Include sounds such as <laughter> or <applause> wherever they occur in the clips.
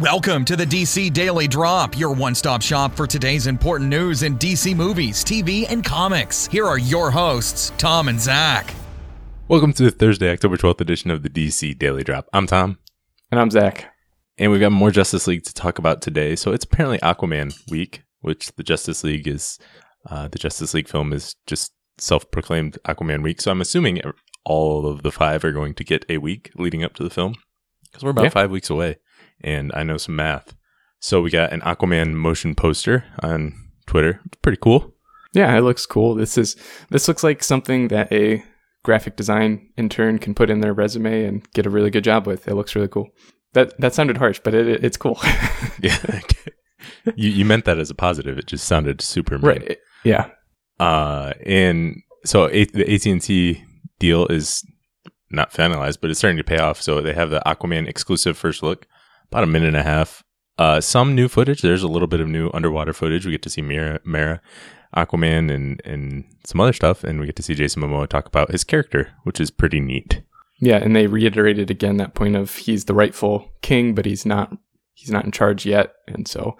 Welcome to the DC Daily Drop, your one stop shop for today's important news in DC movies, TV, and comics. Here are your hosts, Tom and Zach. Welcome to the Thursday, October 12th edition of the DC Daily Drop. I'm Tom. And I'm Zach. And we've got more Justice League to talk about today. So it's apparently Aquaman week, which the Justice League is, uh, the Justice League film is just self proclaimed Aquaman week. So I'm assuming all of the five are going to get a week leading up to the film because we're about yeah. five weeks away and I know some math. So we got an Aquaman motion poster on Twitter. It's pretty cool. Yeah, it looks cool. This is this looks like something that a graphic design intern can put in their resume and get a really good job with. It looks really cool. That that sounded harsh, but it, it's cool. <laughs> yeah, <laughs> you you meant that as a positive. It just sounded super mean. right. Yeah. Uh, and so a- the AT and T deal is not finalized, but it's starting to pay off. So they have the Aquaman exclusive first look about a minute and a half. Uh, some new footage. There's a little bit of new underwater footage. We get to see Mera, Mera, Aquaman, and and some other stuff, and we get to see Jason Momoa talk about his character, which is pretty neat. Yeah, and they reiterated again that point of he's the rightful king, but he's not he's not in charge yet, and so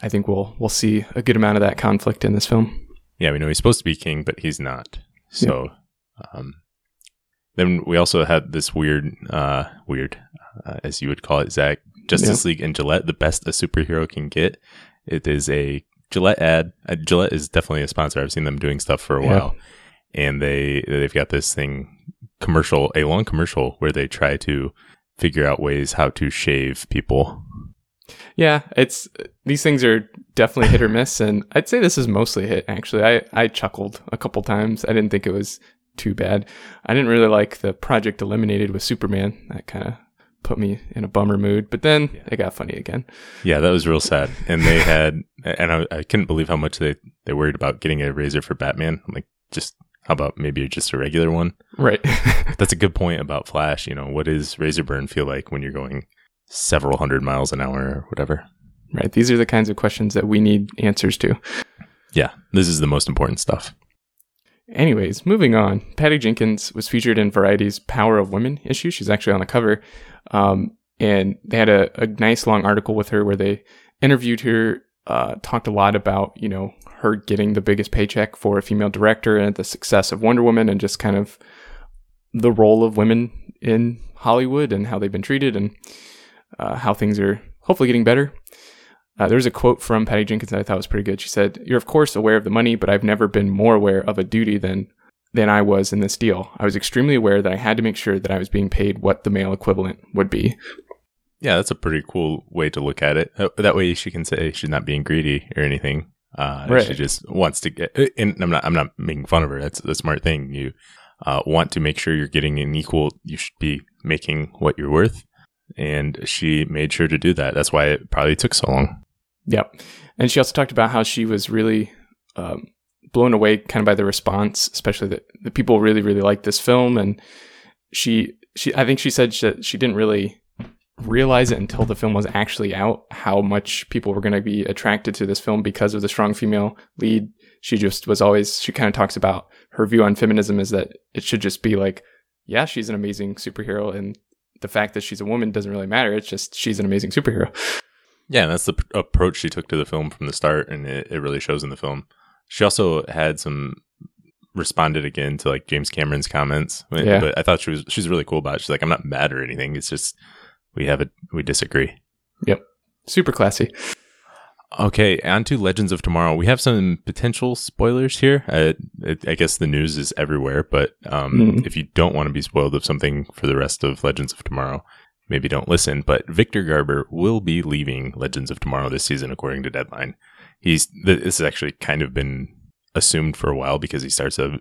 I think we'll we'll see a good amount of that conflict in this film. Yeah, we know he's supposed to be king, but he's not. So, yeah. um, then we also had this weird, uh, weird, uh, as you would call it, Zach, Justice yeah. League and Gillette, the best a superhero can get. It is a Gillette ad. Uh, Gillette is definitely a sponsor. I've seen them doing stuff for a yeah. while, and they they've got this thing commercial, a long commercial where they try to figure out ways how to shave people. Yeah, it's these things are definitely hit or <laughs> miss, and I'd say this is mostly hit. Actually, I I chuckled a couple times. I didn't think it was too bad. I didn't really like the project eliminated with Superman. That kind of put me in a bummer mood. But then yeah. it got funny again. Yeah, that was real sad. And they had, and I, I couldn't believe how much they they worried about getting a razor for Batman. I'm like, just how about maybe just a regular one? Right. <laughs> That's a good point about Flash. You know, what does razor burn feel like when you're going several hundred miles an hour or whatever? Right. These are the kinds of questions that we need answers to. Yeah, this is the most important stuff. Anyways, moving on. Patty Jenkins was featured in Variety's Power of Women issue. She's actually on the cover. Um, and they had a, a, nice long article with her where they interviewed her, uh, talked a lot about, you know, her getting the biggest paycheck for a female director and the success of Wonder Woman and just kind of the role of women in Hollywood and how they've been treated and uh, how things are hopefully getting better. Uh, there's a quote from Patty Jenkins that I thought was pretty good. She said, You're, of course, aware of the money, but I've never been more aware of a duty than than I was in this deal. I was extremely aware that I had to make sure that I was being paid what the male equivalent would be. Yeah, that's a pretty cool way to look at it. Uh, that way, she can say she's not being greedy or anything. Uh, right. She just wants to get. Uh, and I'm not. I'm not making fun of her. That's the smart thing. You uh, want to make sure you're getting an equal. You should be making what you're worth, and she made sure to do that. That's why it probably took so long. Yep. And she also talked about how she was really um, blown away kind of by the response, especially that the people really, really liked this film. And she, she, I think she said that she didn't really realize it until the film was actually out how much people were going to be attracted to this film because of the strong female lead. She just was always, she kind of talks about her view on feminism is that it should just be like, yeah, she's an amazing superhero. And the fact that she's a woman doesn't really matter. It's just she's an amazing superhero. Yeah, that's the p- approach she took to the film from the start, and it, it really shows in the film. She also had some responded again to like James Cameron's comments. Yeah. But I thought she was she's really cool about it. She's like, I'm not mad or anything. It's just we have a we disagree. Yep. Super classy. Okay, on to Legends of Tomorrow. We have some potential spoilers here. I, I guess the news is everywhere, but um, mm. if you don't want to be spoiled of something for the rest of Legends of Tomorrow, maybe don't listen. But Victor Garber will be leaving Legends of Tomorrow this season, according to Deadline he's this has actually kind of been assumed for a while because he starts a,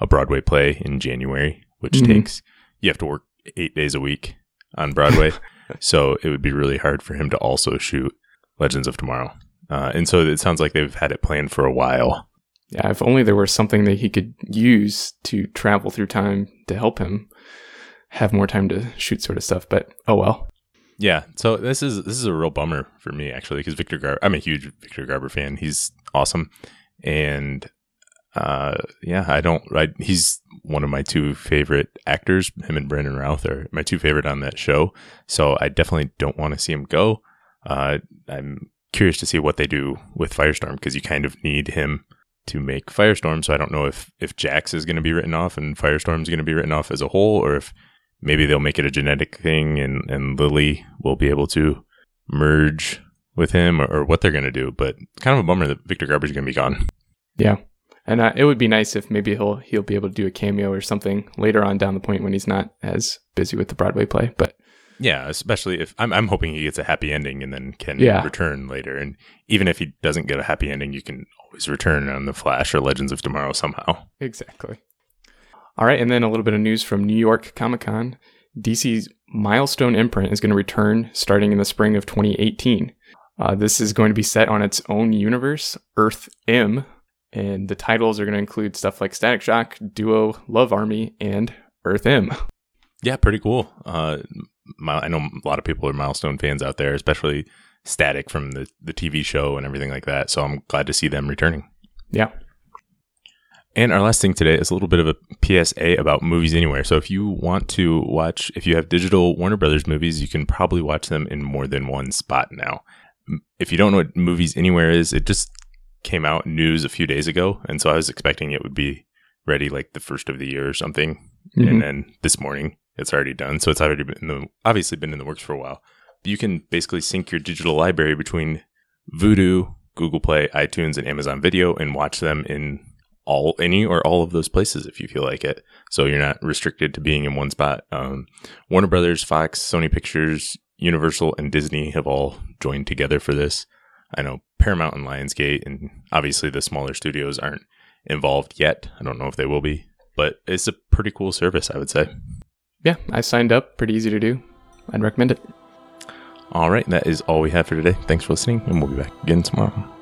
a Broadway play in January, which mm-hmm. takes you have to work eight days a week on Broadway. <laughs> so it would be really hard for him to also shoot Legends of Tomorrow. Uh, and so it sounds like they've had it planned for a while. Yeah, if only there was something that he could use to travel through time to help him have more time to shoot sort of stuff. But oh well. Yeah, so this is this is a real bummer for me actually because Victor Garber, I'm a huge Victor Garber fan. He's awesome, and uh, yeah, I don't. I, he's one of my two favorite actors. Him and Brandon Routh are my two favorite on that show. So I definitely don't want to see him go. Uh, I'm curious to see what they do with Firestorm because you kind of need him to make Firestorm. So I don't know if if Jax is going to be written off and Firestorm is going to be written off as a whole, or if maybe they'll make it a genetic thing and and Lily will be able to merge with him, or, or what they're going to do. But kind of a bummer that Victor Garber is going to be gone. Yeah. And uh, it would be nice if maybe he'll he'll be able to do a cameo or something later on down the point when he's not as busy with the Broadway play. But yeah, especially if I'm I'm hoping he gets a happy ending and then can Yeah. return later. And even if he doesn't get a happy ending, you can always return on the Flash or Legends of Tomorrow somehow. Exactly. All right, and then a little bit of news from New York Comic Con. DC's Milestone imprint is going to return starting in the spring of 2018. Uh, this is going to be set on its own universe, Earth M, and the titles are going to include stuff like Static Shock, Duo, Love Army, and Earth M. Yeah, pretty cool. Uh, mi- I know a lot of people are milestone fans out there, especially Static from the the TV show and everything like that. So I'm glad to see them returning. Yeah. And our last thing today is a little bit of a PSA about movies anywhere. So if you want to watch, if you have digital Warner Brothers movies, you can probably watch them in more than one spot now. If you don't know what Movies Anywhere is, it just came out news a few days ago, and so I was expecting it would be ready like the first of the year or something. Mhm. And then this morning, it's already done. So it's already been in the, obviously been in the works for a while. But you can basically sync your digital library between Vudu, Google Play, iTunes, and Amazon Video, and watch them in all any or all of those places if you feel like it. So you're not restricted to being in one spot. Um, Warner Brothers, Fox, Sony Pictures, Universal, and Disney have all joined together for this. I know Paramount and Lionsgate, and obviously the smaller studios aren't involved yet. I don't know if they will be, but it's a pretty cool service, I would say. Yeah, I signed up. Pretty easy to do. I'd recommend it. All right, that is all we have for today. Thanks for listening, and we'll be back again tomorrow.